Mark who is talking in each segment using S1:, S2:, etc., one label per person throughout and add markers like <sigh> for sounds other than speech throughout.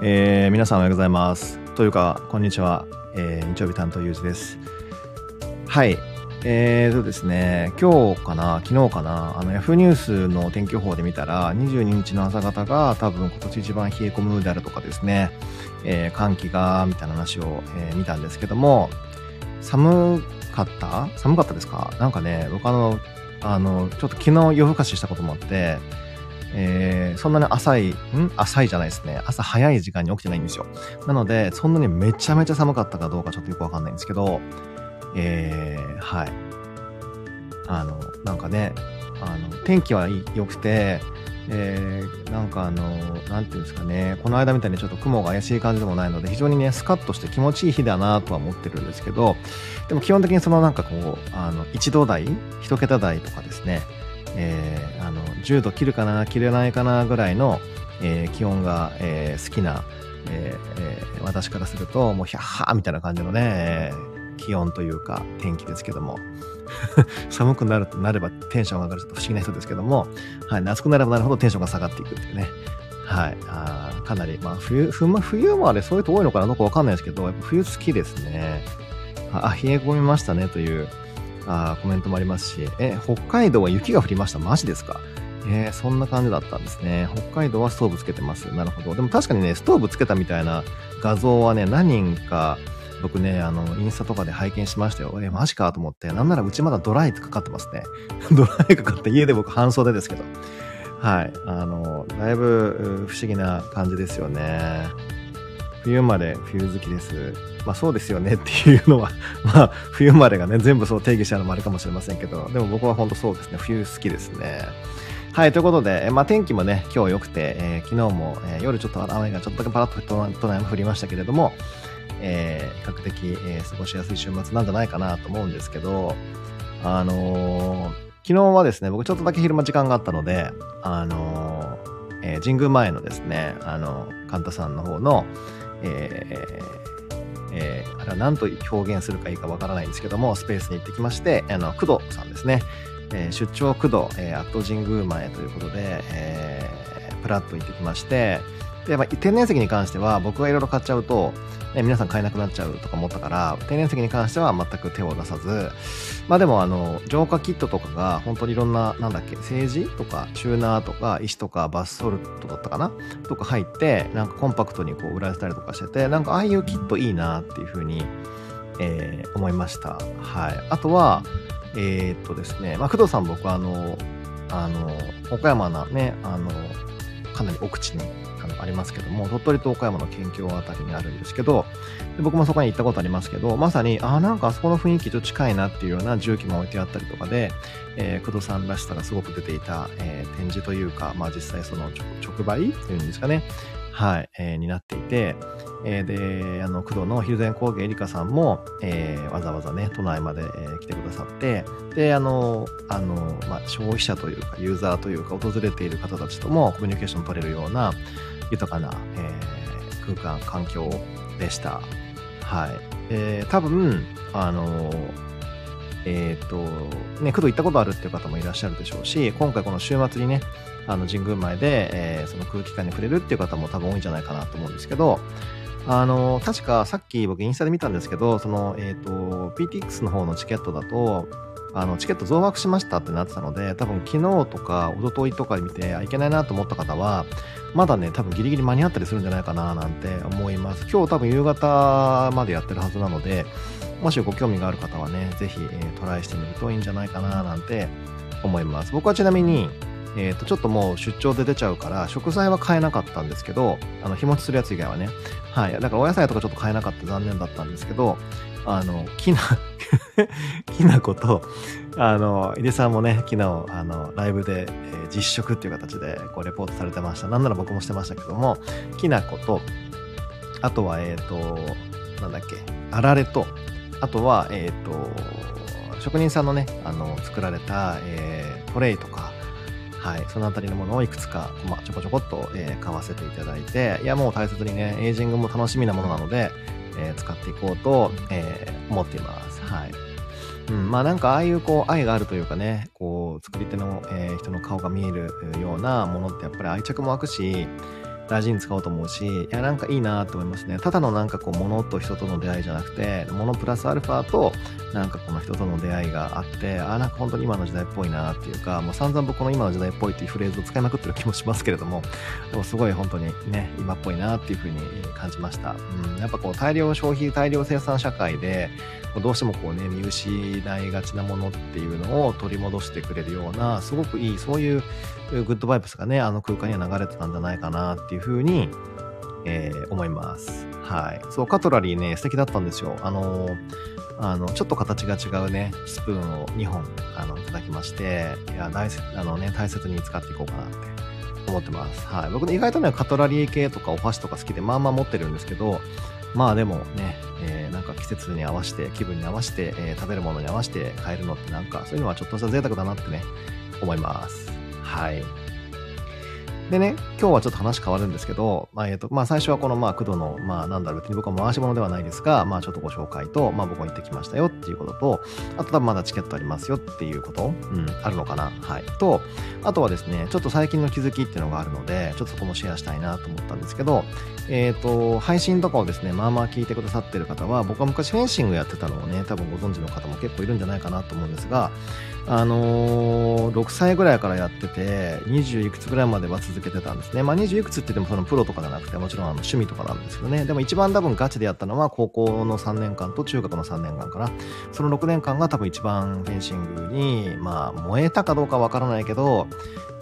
S1: えー、皆さんおはようございます。というか、こんにちは。えー、日曜日担当ゆうじです。はい。えーとですね、今日かな、昨日かな、あの、ヤフーニュースの天気予報で見たら、22日の朝方が多分今年一番冷え込むであるとかですね、えー寒気が、みたいな話を、えー見たんですけども、寒かった？寒かったですか？なんかね、僕あの、あの、ちょっと昨日夜更かししたこともあって、えーそんなに浅い、ん？浅いじゃないですね。朝早い時間に起きてないんですよ。なので、そんなにめちゃめちゃ寒かったかどうかちょっとよくわかんないんですけど、えーはい。あの、なんかね、あの、天気は良くて、えーなんかあの、なんていうんですかね、この間みたいにちょっと雲が怪しい感じでもないので、非常にね、スカッとして気持ちいい日だなとは思ってるんですけど、でも基本的にそのなんかこう、あの、1度台、1桁台とかですね、えーあの10度切るかな切れないかなぐらいの、えー気温が、えー好きな、えー私からするともうヒャッハーみたいな感じのね、気温というか天気ですけども。<laughs> 寒くなるとなればテンション上がるちょっと不思議な人ですけども、はい、夏くなればなるほどテンションが下がっていくっていうね。はい、あかなり、まあ、冬冬ま冬もあれそういう人多いのかなどうかわかんないですけどやっぱ冬好きですね。あ冷え込みましたねという。あコメントもありますし、え、北海道は雪が降りましたマジですか？えーそんな感じだったんですね。北海道はストーブつけてます。なるほど。でも確かにね、ストーブつけたみたいな画像はね、何人か、僕ね、あの、インスタとかで拝見しましたよ。え、マジかと思って。なんならうちまだドライかかってますね。<laughs> ドライかかって家で僕半袖ですけど。はい。あの、だいぶ不思議な感じですよね。冬まで冬好きです。まあそうですよねっていうのは、<laughs> まあ冬までがね、全部そう定義したのもあるかもしれませんけど、でも僕は本当そうですね。冬好きですね。はい、ということで、まあ天気もね、今日良くて、えー昨日も、えー夜ちょっと雨がちょっとだけパラッと都内も降りましたけれども、えー比較的、え過ごしやすい週末なんじゃないかなと思うんですけど、あのー昨日はですね、僕ちょっとだけ昼間時間があったので、あのえ神宮前のですね、あの神田さんの方の、えーえーあれは何と表現するかいいかわからないんですけども、スペースに行ってきまして、あの、工藤さんですね、えー出張工藤、えー、アット神宮前ということで、えープラッと行ってきまして、で、まあ、天然石に関しては僕がいろいろ買っちゃうと、ね、皆さん買えなくなっちゃうとか思ったから、天然石に関しては全く手を出さず、まあでもあの、浄化キットとかが本当にいろんな、なんだっけ、政治とかチューナーとか石とかバスソルトだったかなとか入って、なんかコンパクトにこう売られてたりとかしてて、なんかああいうキットいいなっていうふうに、えー思いました。はい。あとは、えーっとですね、まあ、工藤さん僕はあの、あの、岡山のね、あの、かなり奥地にありますけども、鳥取と岡山の県境あたりにあるんですけど、で僕もそこに行ったことありますけど、まさに、あ、なんかあそこの雰囲気と近いなっていうような重機も置いてあったりとかで、えー、工藤さんらしさがすごく出ていた、えー展示というか、まあ実際その直売っていうんですかね、はい、えーになっていて、えーで、あの、工藤の蒜山工芸エリカさんも、えーわざわざね、都内まで、えー来てくださって、で、あの、あの、まあ、消費者というか、ユーザーというか、訪れている方たちともコミュニケーション取れるような、豊かな、えー空間、環境でした。はい。えー多分、あの、えっ、と、ね、工藤行ったことあるっていう方もいらっしゃるでしょうし、今回この週末にね、あの、神宮前で、えーその空気感に触れるっていう方も多分多いんじゃないかなと思うんですけど、あの、確かさっき僕インスタで見たんですけど、その、えっ、と、PTX の方のチケットだと、あの、チケット増額しましたってなってたので、多分昨日とか一昨日とか見て、あ、いけないなと思った方は、まだね、多分ギリギリ間に合ったりするんじゃないかななんて思います。今日多分夕方までやってるはずなので、もしご興味がある方はね、ぜひ、えートライしてみるといいんじゃないかななんて思います。僕はちなみに、えっ、と、ちょっともう出張で出ちゃうから、食材は買えなかったんですけど、あの、日持ちするやつ以外はね。はい。だからお野菜とかちょっと買えなかった残念だったんですけど、あの、きな、<laughs> きな粉と、あの、井出さんもね、昨日、あの、ライブで、えー実食っていう形で、こう、レポートされてました。なんなら僕もしてましたけども、きな粉と、あとは、えっ、と、なんだっけ、あられと、あとは、えっ、と、職人さんのね、あの、作られた、えートレイとか、はい、そのあたりのものをいくつか、まあ、ちょこちょこっと、えー買わせていただいて、いや、もう大切にね、エイジングも楽しみなものなので、えー使っていこうと、えー思っています。はい。うん、まあなんかああいうこう愛があるというかね、こう作り手の、えー人の顔が見えるようなものってやっぱり愛着も湧くし、大事に使おうと思うし、いや、なんかいいなと思いますね。ただのなんかこう、物と人との出会いじゃなくて、物プラスアルファと、なんかこの人との出会いがあって、あ、なんか本当に今の時代っぽいなっていうか、もう散々僕この今の時代っぽいっていうフレーズを使いまくってる気もしますけれども、でもすごい本当にね、今っぽいなっていうふうに感じました。うん、やっぱこう、大量消費、大量生産社会で、どうしてもこうね、見失いがちなものっていうのを取り戻してくれるような、すごくいい、そういうグッドバイブスがね、あの空間には流れてたんじゃないかなっていういうふうに、えー、思います。はい。そう、カトラリーね、素敵だったんですよ。あのあの、ちょっと形が違うね、スプーンを2本、あの、いただきまして、いや、大切、あのね、大切に使っていこうかなって思ってます。はい。僕ね、意外とね、カトラリー系とかお箸とか好きで、まあまあ持ってるんですけど、まあでもね、えー、なんか季節に合わせて、気分に合わせて、えー、食べるものに合わせて買えるのってなんか、そういうのはちょっとした贅沢だなってね、思います。はい。でね、今日はちょっと話変わるんですけど、まあ、えっ、と、まあ、最初はこの、まあ、工藤の、まあ、なんだろう、別に僕は回し物ではないですが、まあ、ちょっとご紹介と、まあ、僕も行ってきましたよっていうことと、あと多分まだチケットありますよっていうこと、うん、あるのかな？はい。と、あとはですね、ちょっと最近の気づきっていうのがあるので、ちょっとそこもシェアしたいなと思ったんですけど、えっ、ー、と、配信とかをですね、まあまあ聞いてくださってる方は、僕は昔フェンシングやってたのをね、多分ご存知の方も結構いるんじゃないかなと思うんですが、あのー、6歳ぐらいからやってて、20いくつぐらいまでは続けてたんですね。まあ、20いくつって言ってもそのプロとかじゃなくて、もちろんあの趣味とかなんですけどね。でも一番多分ガチでやったのは高校の3年間と中学の3年間かな。その6年間が多分一番フェンシングに、まあ、燃えたかどうかわからないけど、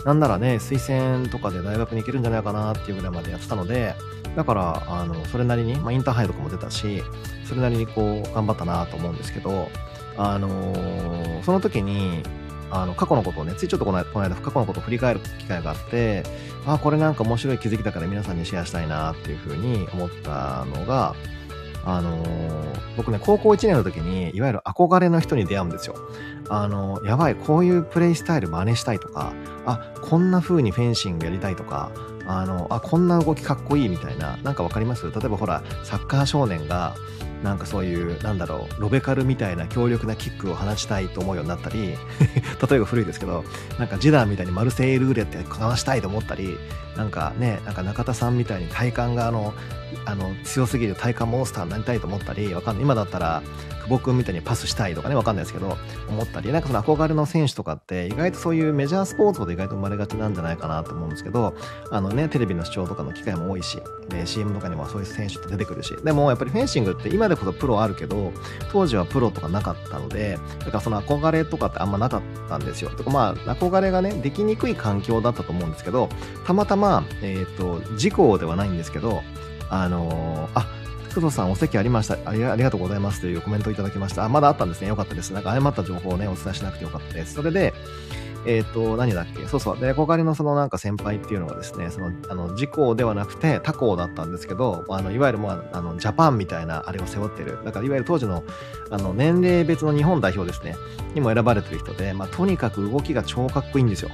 S1: なんならね、推薦とかで大学に行けるんじゃないかなっていうぐらいまでやってたので、だから、あの、それなりに、まあ、インターハイとかも出たし、それなりにこう、頑張ったなと思うんですけど、あのー、その時に、あの、過去のことをね、ついちょっとこのこの間、過去のことを振り返る機会があって、あ、これなんか面白い気づきだから皆さんにシェアしたいなっていうふうに思ったのが、あのー、僕ね、高校1年の時に、いわゆる憧れの人に出会うんですよ。あのー、やばい、こういうプレイスタイル真似したいとか、あ、こんな風にフェンシングやりたいとか、あの、あ、こんな動きかっこいいみたいな、なんかわかります？例えばほら、サッカー少年が、なんかそういう、なんだろう、ロベカルみたいな強力なキックを放ちたいと思うようになったり、<laughs> 例えば古いですけど、なんかジダーみたいにマルセイルーレって話したいと思ったり、なんかね、なんか中田さんみたいに体幹があの、あの、強すぎる体幹モンスターになりたいと思ったり、わかんない。今だったら、久保君みたいにパスしたいとかね、わかんないですけど、思ったり、なんかその憧れの選手とかって、意外とそういうメジャースポーツで意外と生まれがちなんじゃないかなと思うんですけど、あのね、テレビの視聴とかの機会も多いし、で、CM とかにもそういう選手って出てくるし、でもやっぱりフェンシングって今でこそプロあるけど、当時はプロとかなかったので、だからその憧れとかってあんまなかったんですよ。とかまあ、憧れがね、できにくい環境だったと思うんですけど、たまたま、えっ、ー、と、事故ではないんですけど、あのー、あ、工藤さんお席ありましたあり。がとうございますというコメントをいただきました。あ、まだあったんですね。よかったです。なんか誤った情報をね、お伝えしなくてよかったです。それで、えっ、ー、と、何だっけ？そうそう。で、憧れのそのなんか先輩っていうのがですね、その、あの、自公ではなくて他校だったんですけど、あの、いわゆるもう、あの、ジャパンみたいなあれを背負ってる。だから、いわゆる当時の、あの、年齢別の日本代表ですね、にも選ばれてる人で、まあ、とにかく動きが超かっこいいんですよ。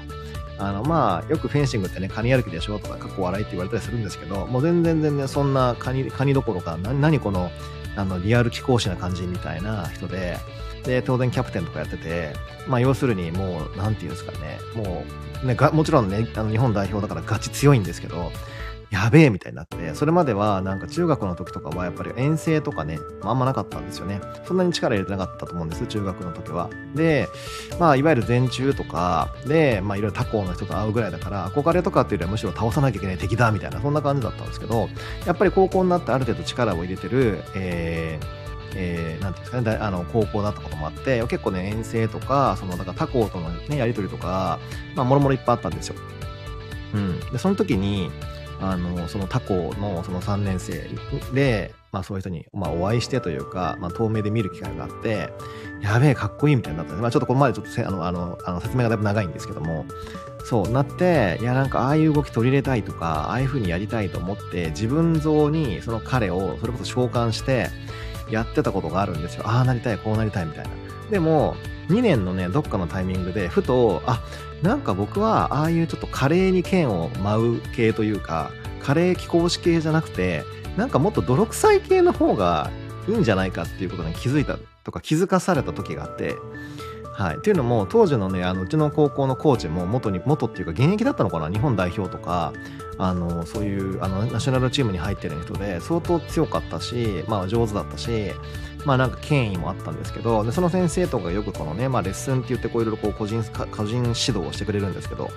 S1: あの、まあ、よくフェンシングってね、カニ歩きでしょとか、かっこ笑いって言われたりするんですけど、もう全然全然そんなカニ、カニどころか、な、何この、あの、リアル貴公子な感じみたいな人で、で、当然キャプテンとかやってて、まあ、要するにもう、なんていうんですかね、もう、ね、が、もちろんね、あの、日本代表だからガチ強いんですけど、やべえみたいになって、それまではなんか中学の時とかはやっぱり遠征とかね、あんまなかったんですよね。そんなに力入れてなかったと思うんです、中学の時は。で、まあいわゆる全中とかで、まあいろいろ他校の人と会うぐらいだから、憧れとかっていうよりはむしろ倒さなきゃいけない敵だみたいな、そんな感じだったんですけど、やっぱり高校になってある程度力を入れてる、えーえー、なんていうんですかね、あの、高校だったこともあって、結構ね、遠征とか、その、だか他校とのね、やりとりとか、まあ、もろもろいっぱいあったんですよ。うん。で、その時に、あの、その他校のその3年生で、まあそういう人に、まあお会いしてというか、まあ透明で見る機会があって、やべえ、かっこいいみたいになったんで。まあちょっとここまでちょっとあの、あの、あの説明がだいぶ長いんですけども、そうなって、いやなんかああいう動き取り入れたいとか、ああいう風にやりたいと思って、自分像にその彼をそれこそ召喚して、やってたことがあるんですよ。ああなりたい、こうなりたいみたいな。でも、2年のね、どっかのタイミングで、ふと、あ、なんか僕は、ああいうちょっと華麗に剣を舞う系というか、華麗気候子系じゃなくて、なんかもっと泥臭い系の方がいいんじゃないかっていうことに気づいたとか気づかされた時があって、はい。っていうのも、当時のね、あのうちの高校のコーチも元に、元っていうか現役だったのかな？日本代表とか、あの、そういうあのナショナルチームに入ってる人で、相当強かったし、まあ上手だったし、まあなんか権威もあったんですけど、でその先生とかがよくこのね、まあレッスンって言ってこういろいろこう個人、個人指導をしてくれるんですけど、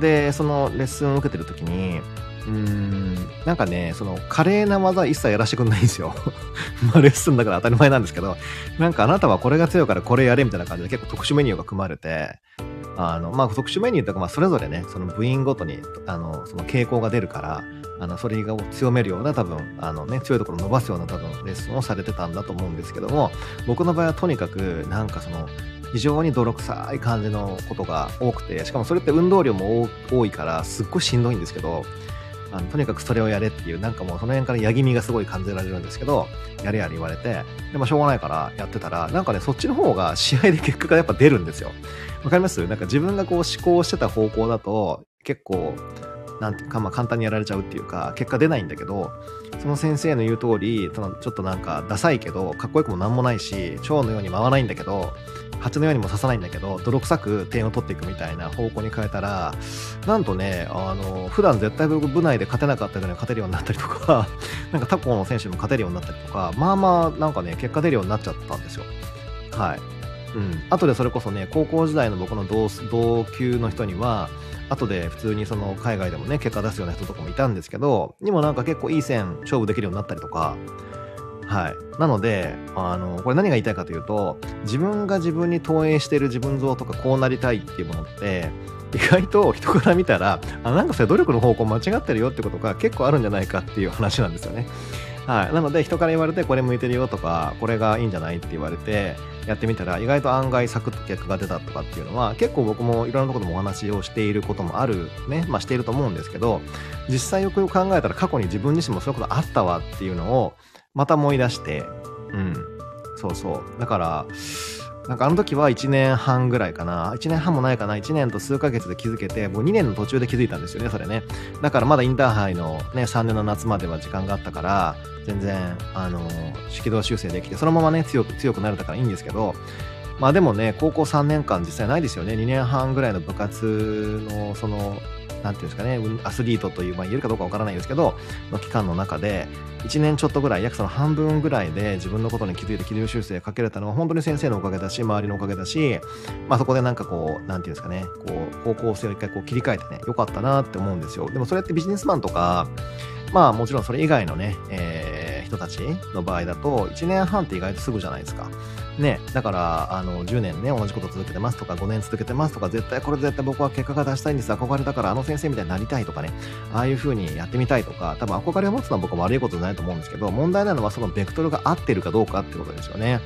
S1: で、そのレッスンを受けてる時に、うーん、なんかね、その華麗な技一切やらせてくんないんですよ。<laughs> まあレッスンだから当たり前なんですけど、なんかあなたはこれが強いからこれやれみたいな感じで結構特殊メニューが組まれて、あの、まあ特殊メニューとか、まあそれぞれね、その部員ごとに、あの、その傾向が出るから、あの、それを強めるような多分、あのね、強いところを伸ばすような多分レッスンをされてたんだと思うんですけども、僕の場合はとにかく、なんかその、非常に泥臭い感じのことが多くて、しかもそれって運動量も多いから、すっごいしんどいんですけど、あのとにかくそれをやれっていう、なんかもうその辺からやぎみがすごい感じられるんですけど、やれやれ言われて、でもしょうがないからやってたら、なんかね、そっちの方が試合で結果がやっぱ出るんですよ。わかります？なんか自分がこう思考してた方向だと、結構、なんていうか、まあ簡単にやられちゃうっていうか、結果出ないんだけど、その先生の言う通り、ちょっとなんかダサいけど、かっこよくもなんもないし、蝶のように回らないんだけど、蜂のようにも刺さないんだけど、泥臭く点を取っていくみたいな方向に変えたら、なんとね、あの、普段絶対部内で勝てなかったのに勝てるようになったりとか、<laughs> なんか他校の選手も勝てるようになったりとか、まあまあ、なんかね、結果出るようになっちゃったんですよ。はい。うん。後でそれこそね、高校時代の僕の同級の人には、後で普通にその海外でもね、結果出すような人とかもいたんですけど、にもなんか結構いい線勝負できるようになったりとか、はい。なので、あの、これ何が言いたいかというと、自分が自分に投影している自分像とかこうなりたいっていうものって、意外と人から見たら、あ、なんかそれ努力の方向間違ってるよってことが結構あるんじゃないかっていう話なんですよね。はい。なので、人から言われて、これ向いてるよとか、これがいいんじゃないって言われて、やってみたら、意外と案外サクッと客が出たとかっていうのは、結構僕もいろんなところでもお話をしていることもある、ね、まあしていると思うんですけど、実際よくよく考えたら過去に自分自身もそういうことあったわっていうのを、また思い出して、うん。そうそう。だから、なんかあの時は1年半ぐらいかな。1年半もないかな。1年と数ヶ月で気づけて、もう2年の途中で気づいたんですよね、それね。だからまだインターハイのね、3年の夏までは時間があったから、全然、あの、軌道修正できて、そのままね、強く、強くなれたからいいんですけど、まあでもね、高校3年間実際ないですよね。2年半ぐらいの部活の、その、なんていうんですかね、アスリートという、まあ、言えるかどうかわからないですけど、の期間の中で、1年ちょっとぐらい、約その半分ぐらいで自分のことに気づいて軌道修正かけれたのは本当に先生のおかげだし、周りのおかげだし、まあそこでなんかこう、なんていうんですかね、こう、方向性を一回こう切り替えてね、よかったなって思うんですよ。でもそれってビジネスマンとか、まあもちろんそれ以外のね、えー、人たちの場合だと、1年半って意外とすぐじゃないですか。ね、だから、あの、10年ね、同じこと続けてますとか、5年続けてますとか、絶対これ絶対僕は結果が出したいんです、憧れだからあの先生みたいになりたいとかね、ああいう風にやってみたいとか、多分憧れを持つのは僕は悪いことじゃないと思うんですけど、問題なのはそのベクトルが合ってるかどうかってことですよね。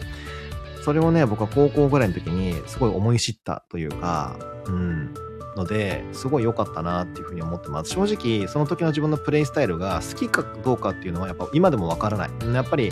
S1: それをね、僕は高校ぐらいの時にすごい思い知ったというか、うん、ので、すごい良かったなっていうふうに思ってます。正直、その時の自分のプレイスタイルが好きかどうかっていうのはやっぱ今でもわからない。やっぱり、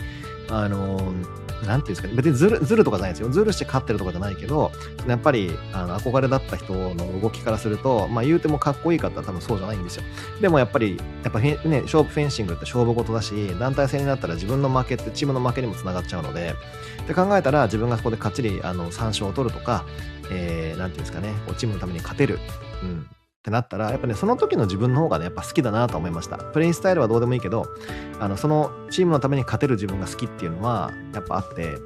S1: あのーなんていうんですかね、別にずるずるとかじゃないですよ。ずるして勝ってるとかじゃないけど、やっぱり、あの、憧れだった人の動きからすると、まあ言うてもかっこいいかったら多分そうじゃないんですよ。でもやっぱり、やっぱね、勝負フェンシングって勝負事だし、団体戦になったら自分の負けってチームの負けにもつながっちゃうので、って考えたら自分がそこでかっちり、あの、3勝を取るとか、えー、なんていうんですかね、チームのために勝てる。うん。ってなったら、やっぱね、その時の自分の方がね、やっぱ好きだなと思いました。プレイスタイルはどうでもいいけど、あの、そのチームのために勝てる自分が好きっていうのは、やっぱあって、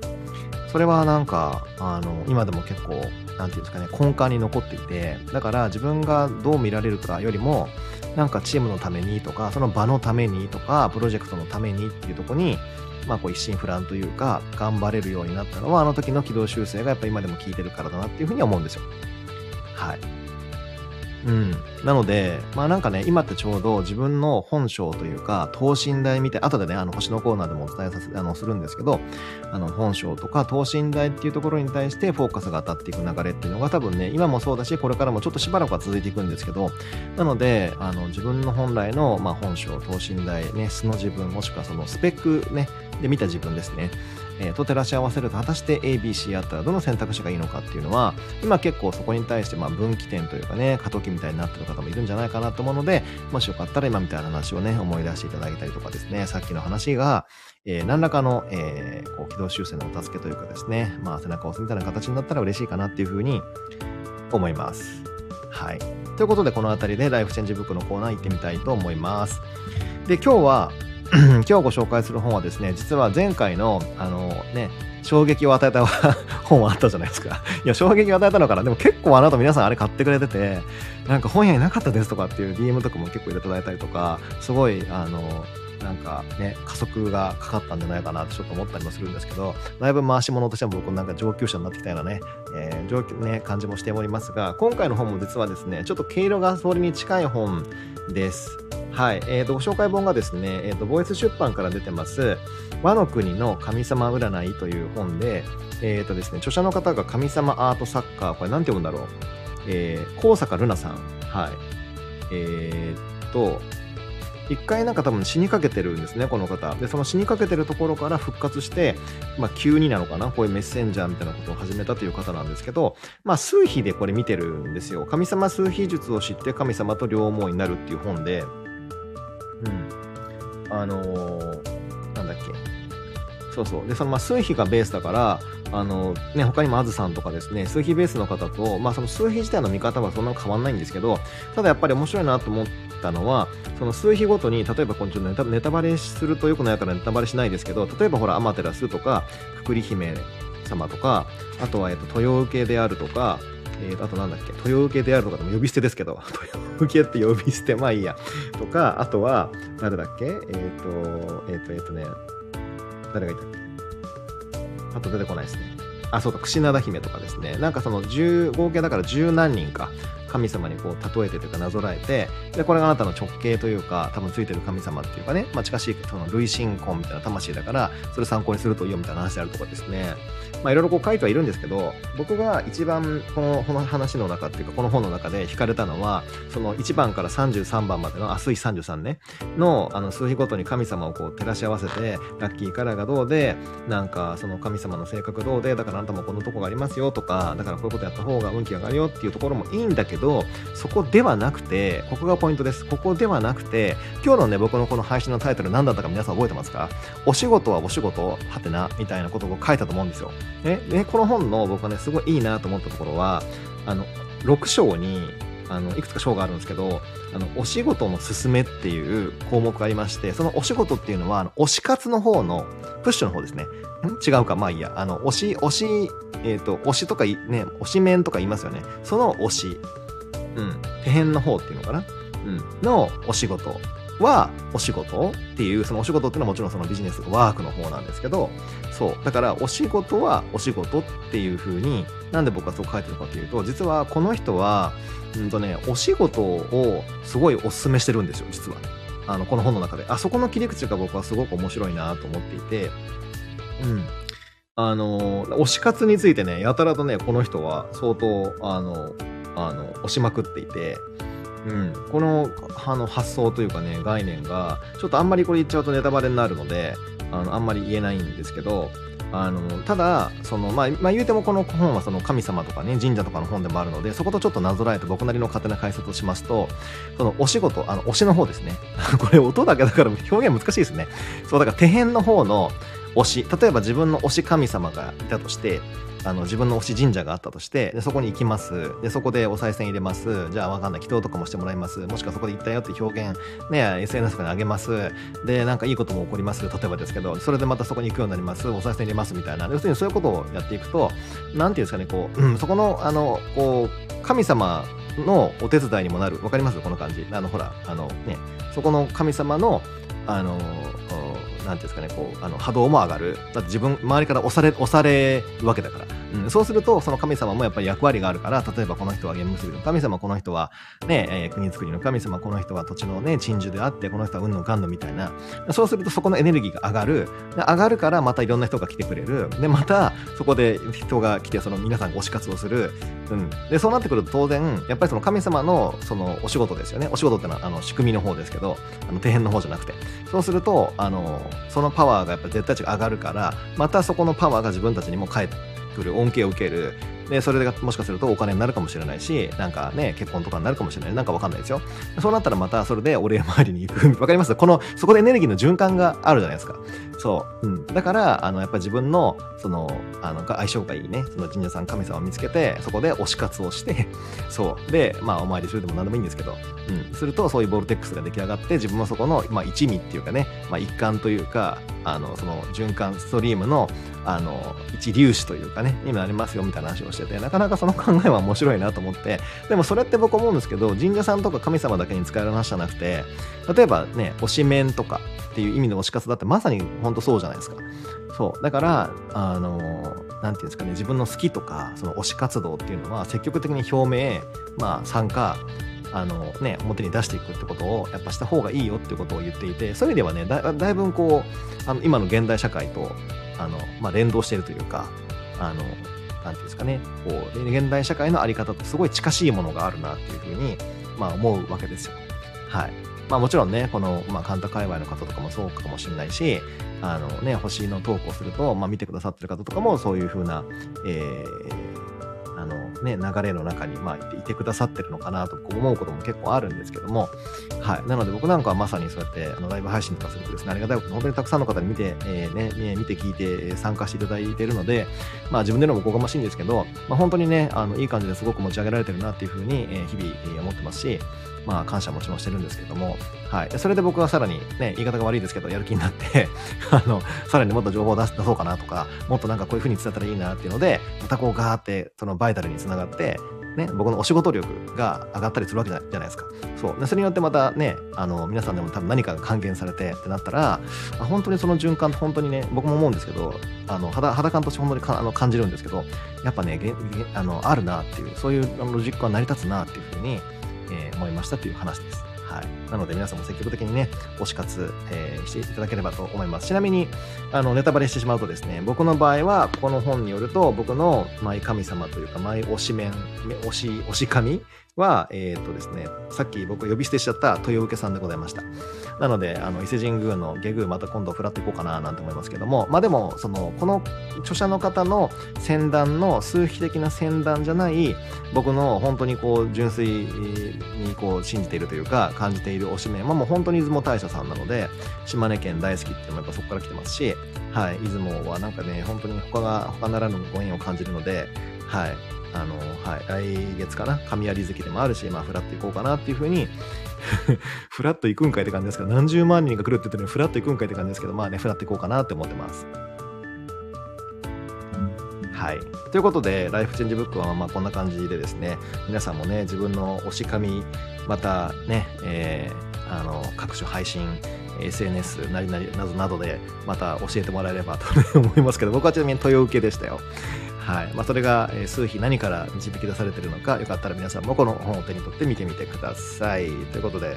S1: それはなんか、あの、今でも結構、なんていうんですかね、根幹に残っていて、だから自分がどう見られるかよりも、なんかチームのためにとか、その場のためにとか、プロジェクトのためにっていうとこに、まあこう一心不乱というか、頑張れるようになったのは、あの時の軌道修正がやっぱ今でも効いてるからだなっていうふうに思うんですよ。はい。うん。なので、まあなんかね、今ってちょうど自分の本性というか、等身大みたい、後でね、あの、星のコーナーでもお伝えさせ、あの、するんですけど、あの、本性とか等身大っていうところに対してフォーカスが当たっていく流れっていうのが多分ね、今もそうだし、これからもちょっとしばらくは続いていくんですけど、なので、あの、自分の本来の、まあ本性、等身大、ね、素の自分、もしくはそのスペックね、で見た自分ですね。えー、と照らし合わせると果たして ABC あったらどの選択肢がいいのかっていうのは今結構そこに対してま分岐点というかね過渡期みたいになってる方もいるんじゃないかなと思うのでもしよかったら今みたいな話をね思い出していただいたりとかですねさっきの話が、えー、何らかの、えー、こう軌道修正のお助けというかですねまあ背中を押すみたいな形になったら嬉しいかなっていうふうに思います。はい。ということで、この辺りでライフチェンジブックのコーナー行ってみたいと思います。で、今日は <clears throat> 今日ご紹介する本はですね、実は前回の、あのね、衝撃を与えた <laughs> 本はあったじゃないですか。いや、衝撃を与えたのかな。でも結構あなた皆さんあれ買ってくれてて、なんか本屋になかったですとかっていう DM とかも結構入れていただいたりとか、すごい、あの、なんかね、加速がかかったんじゃないかなってちょっと思ったりもするんですけど、だいぶ回し物としても僕なんか上級者になってきたようなね、えー、上級ね、感じもしておりますが、今回の本も実はですね、ちょっと毛色がそれに近い本です。はい。えー、と、ご紹介本がですね、えー、と、ボイス出版から出てます、和の国の神様占いという本で、えー、とですね、著者の方が神様アートサッカー、これなんて読むんだろう。えー、高坂ルナさん。はい。え、っと、一回なんか多分死にかけてるんですね、この方。で、その死にかけてるところから復活して、まあ急になのかな、こういうメッセンジャーみたいなことを始めたという方なんですけど、まあ数秘でこれ見てるんですよ。神様数秘術を知って神様と両思いになるっていう本で、うん。あのー、なんだっけ。そうそう。で、そのまあ数比がベースだから、あのね、他にもあずさんとかですね、数比ベースの方と、まあその数比自体の見方はそんな変わんないんですけど、ただやっぱり面白いなと思ったのは、その数比ごとに、例えばこのちょっとネタネタバレするとよくないからネタバレしないですけど、例えばほら、アマテラスとか、くくり姫様とか、あとは、えっと、豊受けであるとか、えー、あとなんだっけ、豊受けであるとかでも呼び捨てですけど、<laughs> 豊受けって呼び捨て、まあいいや。とか、あとは、誰だっけえっ、ー、と、えっ、ー、と、えっ、とね、誰がいたっけ？あと出てこないですね。あ、そうか、櫛灘姫とかですね。なんかその10、合計だから十何人か、神様にこう例えてというかなぞらえて、で、これがあなたの直径というか、多分ついてる神様っていうかね、まあ近しいその類神婚みたいな魂だから、それ参考にするといいよみたいな話であるとかですね。まあいろいろこう書いてはいるんですけど、僕が一番このこの話の中っていうか、この本の中で惹かれたのは、その1番から33番までの、あ、水33ね、のあの数日ごとに神様をこう照らし合わせて、ラッキーカラーがどうで、なんかその神様の性格どうで、だからあなたもこのとこがありますよとか、だからこういうことやった方が運気上がるよっていうところもいいんだけど、そこではなくて、ここがポイントです。ここではなくて、今日のね、僕のこの配信のタイトル何だったか皆さん覚えてますか？お仕事はお仕事、はてな、みたいなことを書いたと思うんですよ。ね、で、この本の僕はね、すごいいいなと思ったところは、あの、6章に、あの、いくつか章があるんですけど、あの、お仕事の勧めっていう項目がありまして、そのお仕事っていうのは、あの、推し活の方の、プッシュの方ですね。ん？違うか、まあいいや。あの、推し、推し、えっ、ー、と、推しとかね、推し面とか言いますよね。その推し。うん。手辺の方っていうのかな。うん。のお仕事はお仕事っていう、そのお仕事っていうのはもちろんそのビジネスワークの方なんですけど、そう。だからお仕事はお仕事っていう風に、なんで僕はそう書いてるかというと、実はこの人は、うんとね、お仕事をすごいお勧めしてるんですよ、実は。あの、この本の中で。あそこの切り口が僕はすごく面白いなと思っていて、うん。あの、推し活についてね、やたらとね、この人は相当、あの、あの、押しまくっていて、うん、このあの発想というかね概念がちょっとあんまりこれ言っちゃうとネタバレになるのであのあんまり言えないんですけどあのただその、まあ、まあ、言うてもこの本はその神様とかね神社とかの本でもあるのでそことちょっとなぞらえて僕なりの勝手な解説をしますとそのお仕事あの推しの方ですね。<laughs> これ音だけだから表現難しいですね。そうだから手辺の方の推し例えば自分の推し神様がいたとしてあの自分の推し神社があったとしてでそこに行きます。でそこでお賽銭入れます。じゃあわかんない祈祷とかもしてもらいます。もしくはそこで行ったよって表現ね SNS とかにあげます。でなんかいいことも起こります。例えばですけどそれでまたそこに行くようになります。お賽銭入れますみたいな。要するにそういうことをやっていくと何ていうんですかねこう、うん、そこのあのこう神様のお手伝いにもなる。わかります？この感じ。あのほらあのねそこの神様のあのなんていうんですかね、こう、あの波動も上がる。だって自分、周りから押され、押されるわけだから。うん、そうすると、その神様もやっぱり役割があるから、例えばこの人は縁結びの神様、この人はね、えー、国作りの神様、この人は土地のね、鎮守であって、この人は運の神のみたいな。そうするとそこのエネルギーが上がる。上がるからまたいろんな人が来てくれる。で、またそこで人が来て、その皆さんが推し活をする。うん。で、そうなってくると当然、やっぱりその神様のそのお仕事ですよね。お仕事ってのはあの仕組みの方ですけど、あの底辺の方じゃなくて。そうすると、あの、そのパワーがやっぱ絶対値が上がるからまたそこのパワーが自分たちにも返ってくる恩恵を受ける。でそれがもしかするとお金になるかもしれないしなんかね結婚とかになるかもしれない。なんかわかんないですよ。そうなったらまたそれでお礼回りに行く。わかります？このそこでエネルギーの循環があるじゃないですか。そう、うん、だからあのやっぱ自分のそのあの相性がいいね。その神社さん神様を見つけてそこで推し活をして <laughs> そう。でまあお参りするでも何でもいいんですけど、うん、するとそういうボルテックスが出来上がって自分もそこの、まあ、一味っていうかね、まあ、一環というかあのその循環ストリームのあの一粒子というかねになりますよみたいな話をしててなかなかその考えは面白いなと思ってでもそれって僕思うんですけど神社さんとか神様だけに使える話じゃなくて例えばね推しメンとかっていう意味の推し活だってまさに本本当そうじゃないですかそうだからあの何て言うんですかね自分の好きとかその推し活動っていうのは積極的に表明まあ参加あのね、表に出していくってことをやっぱした方がいいよってことを言っていてそういう意味ではねだだいぶこうあの今の現代社会とあの、まあ、連動しているというかあのなんていうんですかね、こう、現代社会のあり方ってすごい近しいものがあるなっていうふうに、まあ思うわけですよ。はい。まあもちろんね、この、まあ、カンタ界隈の方とかもそうかもしれないし、あのね、星のトークをすると、まあ見てくださってる方とかもそういうふうな、えー、あのね、流れの中に、まあ、いてくださってるのかなと思うことも結構あるんですけども、はい。なので僕なんかはまさにそうやって、あの、ライブ配信とかするとですね、ありがたいこと本当にたくさんの方に見て、えー、ね、見て聞いて参加していただいてるので、まあ自分でのもおこがましいんですけど、まあ本当にね、あの、いい感じですごく持ち上げられてるなっていうふうに、えー、日々、思ってますし、まあ感謝もちろんしてるんですけども、はい。それで僕はさらにね、言い方が悪いですけど、やる気になって <laughs> あの、さらにもっと情報を出そうかなとか、もっとなんかこういう風に伝えたらいいなっていうので、またこうガーって、そのバイタルにつながって、ね、僕のお仕事力が上がったりするわけじゃないですか。そう。それによってまたね、あの、皆さんでも多分何かが還元されてってなったら、本当にその循環って本当にね、僕も思うんですけど、あの、肌、肌感として本当にあの感じるんですけど、やっぱね、あの、あるなっていう、そういうロジックは成り立つなっていうふうに、えー、思いましたという話です。はい。なので皆さんも積極的にね、推し活、えー、していただければと思います。ちなみに、あの、ネタバレしてしまうとですね、僕の場合は、この本によると、僕のマイ神様というか、マイ推し面、推し、推し神は、えっ、とですね、さっき僕呼び捨てしちゃった豊受さんでございました。なので、あの、伊勢神宮の下宮また今度フラっていこうかななんて思いますけども、まあでも、その、この著者の方の先団の数比的な先団じゃない、僕の本当にこう、純粋にこう、信じているというか、感じている推し名はもう本当に出雲大社さんなので、島根県大好きっていうのもやっぱそこから来てますし、はい、出雲はなんかね、本当に他が、他ならぬご縁を感じるので、はい、あの、はい、来月かな、神有月でもあるし、まあ、フラッと行こうかなっていうふうにフラッと行くんかいって感じですけど、何十万人が来るって言ってるのに、フラッと行くんかいって感じですけど、まあね、フラッと行こうかなって思ってます。はい。ということで、ライフチェンジブックはまあこんな感じでですね、皆さんもね、自分の推し神、またね、えー、あの、各種配信、SNS なりなりなどなどでまた教えてもらえればと <laughs> 思いますけど、僕はちなみに豊受けでしたよ。はい。まあ、それが、数比何から導き出されてるのかよかったら皆さんもこの本を手に取って見てみてください。ということで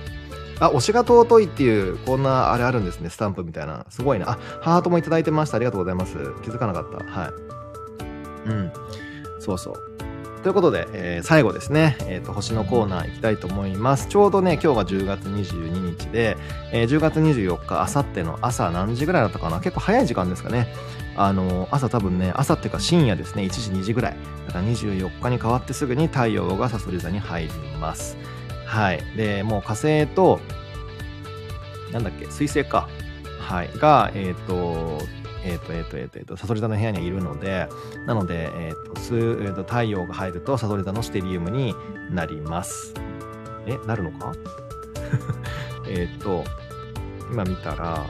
S1: あ推しが尊いっていうこんなあれあるんですねスタンプみたいな。すごいな。あハートもいただいてました。ありがとうございます。気づかなかった。はい。うんそうそうということで、えー、最後ですね、え、ー、と、星のコーナー行きたいと思います。ちょうどね、今日が10月22日で、えー、10月24日、あさっての朝何時ぐらいだったかな結構早い時間ですかね。あの、朝多分ね、朝っていうか深夜ですね、1時2時ぐらい。だから24日に変わってすぐに太陽がサソリ座に入ります。はい。で、もう火星と、なんだっけ、水星か。はい。が、えっ、ー、と、えっ、ー、と、えっ、ー、と、えっ、と、えっ、と、サソリ座の部屋にはいるので、なので、えっ、と、す、えー、と、太陽が入るとサソリ座のステリウムになります。え、なるのか？<laughs> えっと、今見たら、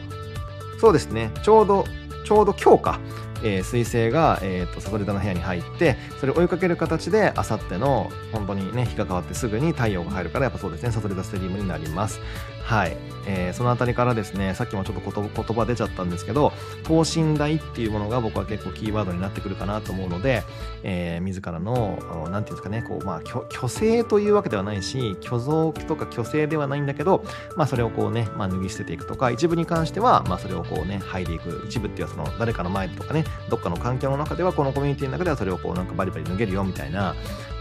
S1: そうですね、ちょうどちょうど今日か、えー、彗星が、えーと、サソリ座の部屋に入ってそれを追いかける形であさっての本当にね日が変わってすぐに太陽が入るからやっぱそうですねサソリ座ステリームになります。はい、えー、その辺りからですねさっきもちょっと言葉出ちゃったんですけど等身大っていうものが僕は結構キーワードになってくるかなと思うので、えー、自らの何て言うんですかねこう、まあ、虚勢というわけではないし虚像とか虚勢ではないんだけど、まあ、それをこうね、まあ、脱ぎ捨てていくとか一部に関しては、まあ、それをこうね剥いでいく一部っていうのはその誰かの前とかねどっかの環境の中ではこのコミュニティの中ではそれをこうなんかバリバリ脱げるよみたいな、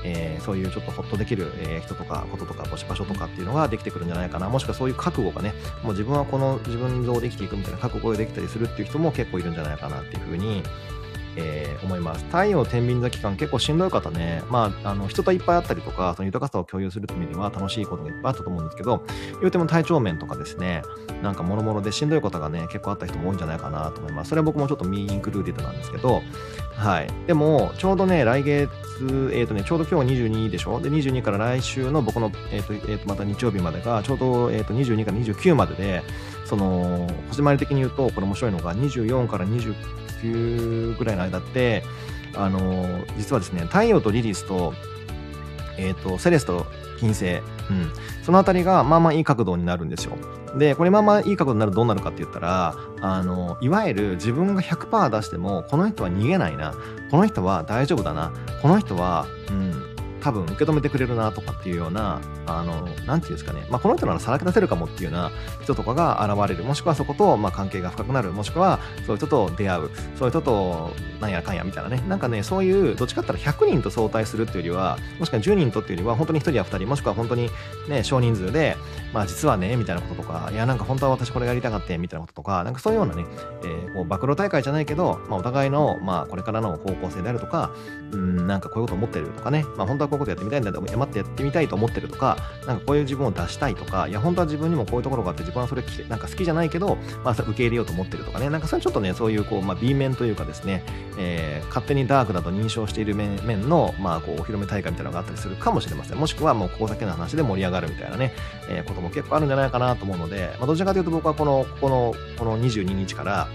S1: えー、そういうちょっとホッとできる、え人とかこととか場所とかっていうのができてくるんじゃないかな。もしくはそういう覚悟がねもう自分はこの自分像で生きていくみたいな覚悟ができたりするっていう人も結構いるんじゃないかなっていうふうにえー、思います。太陽天秤座期間結構しんどい方ね、まあ、あの人といっぱい会ったりとか、その豊かさを共有するためには楽しいことがいっぱいあったと思うんですけど、言うても体調面とかですね、なんかもろもろでしんどいことがね、結構あった人も多いんじゃないかなと思います。それは僕もちょっとミーインクルーディットなんですけど、はい。でも、ちょうどね、来月、えっ、ー、とね、ちょうど今日22でしょ？で、22から来週の僕の、えっ、ー、と、えっ、ー、と、また日曜日までが、ちょうど、えっ、と、22から29までで、その、星回り的に言うと、これ面白いのが、24から29ぐらいの間って、あの実はですね、太陽とリリスと、え、ー、と、セレスと金星、うん、そのあたりがまあまあいい角度になるんですよ。で、これまあまあいい角度になるとどうなるかって言ったら、あの、いわゆる自分が100%出しても、この人は逃げないな、この人は大丈夫だな、この人は、うん、多分受け止めてくれるなとかっていうような、あの、なんていうんですかね、まあ、この人ならさらけ出せるかもっていうような人とかが現れる、もしくはそこと、まあ、関係が深くなる、もしくはそういう人と出会う、そういう人となんやかんやみたいなね、なんかね、そういう、どっちかって言ったら100人と相対するっていうよりは、もしくは10人とっていうよりは、本当に1人や2人、もしくは本当にね、少人数で、まあ実はね、みたいなこととか、いや、なんか本当は私これやりたかって、みたいなこととか、なんかそういうようなね、えー、こう暴露大会じゃないけど、まあお互いの、まあこれからの方向性であるとか、うん、なんかこういうこと思ってるとかね、まあ本当はこういうことやってみたいんだけど、待ってやってみたいと思ってるとか、なんかこういう自分を出したいとか、いや、本当は自分にもこういうところがあって、自分はそれなんか好きじゃないけど、まあ、受け入れようと思ってるとかね、なんかそれちょっとね、そういうこう、まあ、B 面というかですね、えー、勝手にダークだと認証している面面の、まあ、こう、お披露目大会みたいなのがあったりするかもしれません。もしくはもうここだけの話で盛り上がるみたいなね、えー、ことも結構あるんじゃないかなと思うので、まあ、どちらかというと僕はこの、この、この22日から、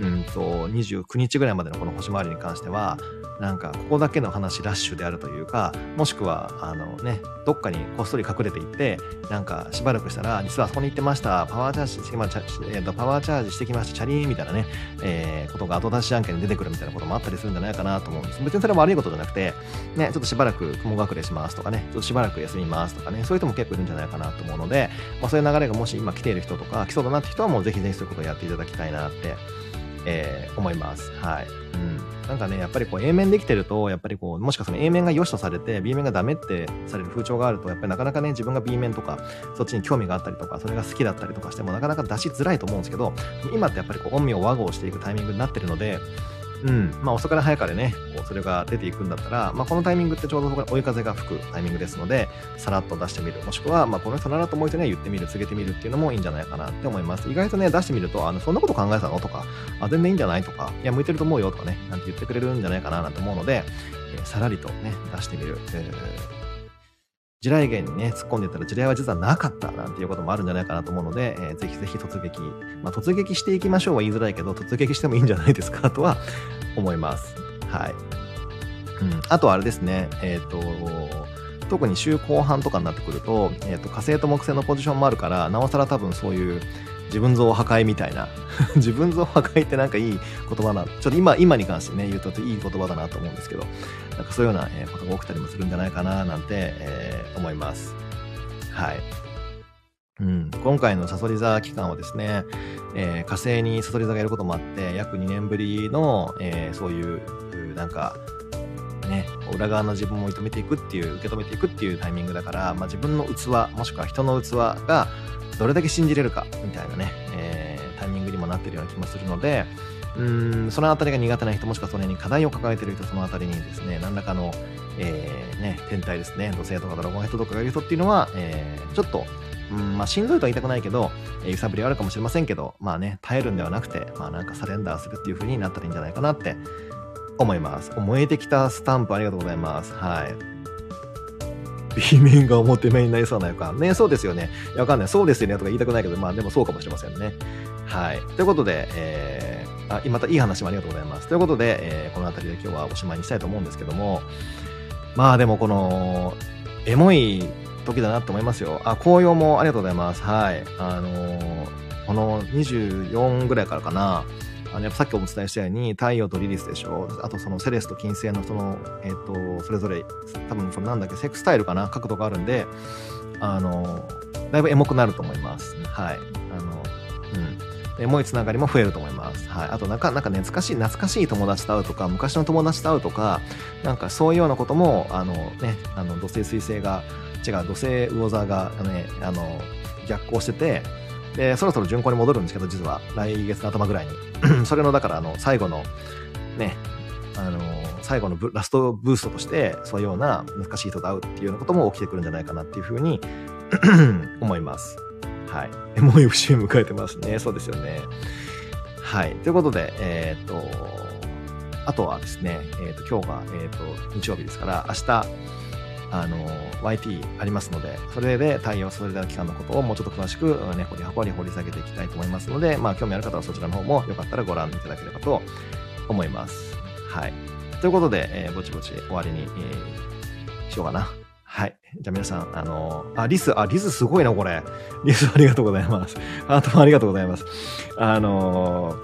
S1: うんと、29日ぐらいまでのこの星回りに関しては、なんか、ここだけの話ラッシュであるというか、もしくは、あのね、どっかにこっそり隠れていって、なんか、しばらくしたら、実はそこに行ってました、パワーチャージしてきました、チャ、リーみたいなね、えー、ことが後出しじゃんけんに出てくるみたいなこともあったりするんじゃないかなと思うんです。別にそれは悪いことじゃなくて、ね、ちょっとしばらく雲隠れしますとかね、ちょっとしばらく休みますとかね、そういう人も結構いるんじゃないかなと思うので、まあ、そういう流れがもし今来ている人とか、来そうだなって人はもうぜひぜひそういうことをやっていただきたいなってえー、思います。はい。うん。なんかね、やっぱりこう A 面できてると、やっぱりこう、もしかその A 面が良しとされて、B 面がダメってされる風潮があると、やっぱりなかなかね、自分が B 面とか、そっちに興味があったりとか、それが好きだったりとかしても、なかなか出しづらいと思うんですけど、今ってやっぱりこう、陰陽和合していくタイミングになってるので、うん、まあ遅かれ早かれね、こうそれが出ていくんだったら、まあこのタイミングってちょうど追い風が吹くタイミングですので、さらっと出してみる。もしくは、まあこの人ならと思う人には言ってみる、告げてみるっていうのもいいんじゃないかなって思います。意外とね、出してみると、あの、そんなこと考えたのとか、あ、全然いいんじゃないとか、いや、向いてると思うよとかね、なんて言ってくれるんじゃないかななんて思うので、えー、さらりとね、出してみる。えー地雷原にね、突っ込んでたら地雷は実はなかったなんていうこともあるんじゃないかなと思うので、えー、ぜひぜひ突撃、まあ、突撃していきましょうは言いづらいけど、突撃してもいいんじゃないですか <laughs> とは思います。はい。うん、あとはあれですね、えっ、ー、と、特に週後半とかになってくると、えっ、ー、と、火星と木星のポジションもあるから、なおさら多分そういう自分像破壊みたいな <laughs> 自分像破壊ってなんかいい言葉な、ちょっと今、今に関してね、言うといい言葉だなと思うんですけど、なんかそういうようなことが起きたりもするんじゃないかななんて、えー、思います。はい。うん、今回のサソリ座期間はですね、えー、火星にサソリ座がいることもあって、約2年ぶりの、えー、そういう、なんか、ね、裏側の自分を認めていくっていう、受け止めていくっていうタイミングだから、まあ、自分の器、もしくは人の器がどれだけ信じれるか、みたいなね、えー、タイミングにもなってるような気もするので、うん、そのあたりが苦手な人、もしくはそれに課題を抱えている人、そのあたりにですね、何らかの、えー、ね、天体ですね、土星とかドラゴンヘッドとかがいる人っていうのは、えー、ちょっと、うん、まあ、しんどいとは言いたくないけど、えー、揺さぶりはあるかもしれませんけど、まあね、耐えるんではなくて、まあなんかサレンダーするっていう風になったらいいんじゃないかなって思います。燃えてきたスタンプありがとうございます。はい。B 面が表面になりそうな予感。ね、そうですよね。わかんない。そうですよねとか言いたくないけど、まあでもそうかもしれませんね。はい。ということで、えー、あ、またいい話もありがとうございます。ということで、えー、この辺りで今日はおしまいにしたいと思うんですけども、まあでもこの、エモい時だなと思いますよ。あ、紅葉もありがとうございます。はい。あのー、この24ぐらいからかな、あのやっぱさっきお伝えしたように太陽とリリスでしょ。あとそのセレスと金星のその、えっ、ー、とそれぞれ多分そのなんだっけセックスタイルかな？角度があるんであのだいぶエモくなると思います。はい。あのうん。エモいつながりも増えると思います。はい。あと、なんか、なんか懐かしい、懐かしい友達と会うとか、昔の友達と会うとか、なんかそういうようなことも、あのね、あの、土星水星が、違う、土星魚座がね、あの、逆行してて、で、そろそろ巡行に戻るんですけど、実は、来月の頭ぐらいに。<clears throat> それの、だから、あの、最後の、ね、あの、最後のラストブーストとして、そういうような懐かしい人と会うっていうようなことも起きてくるんじゃないかなっていうふうに <clears throat> 思います。はい。もう節目迎えてますね。そうですよね。はい。ということで、えっ、と、あとはですね、えっ、と、今日が、えっ、と、日曜日ですから、明日、あの、YT ありますので、それで対応それでの期間のことをもうちょっと詳しく、ね、掘り葉掘り掘り下げていきたいと思いますので、まあ、興味ある方はそちらの方もよかったらご覧いただければと思います。はい。ということで、えー、ぼちぼち終わりに、えー、しようかな。はい。じゃあ皆さん、あのー、あ、リス、あ、リスすごいな、これ。リスありがとうございます。ハートもありがとうございます。あの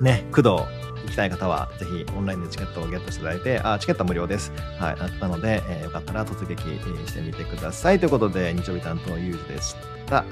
S1: ー、ね、工藤きたい方は、ぜひオンラインでチケットをゲットしていただいて、あ、チケットは無料です。はい。あったので、えー、よかったら突撃してみてください。ということで、日曜日担当ゆうじでした。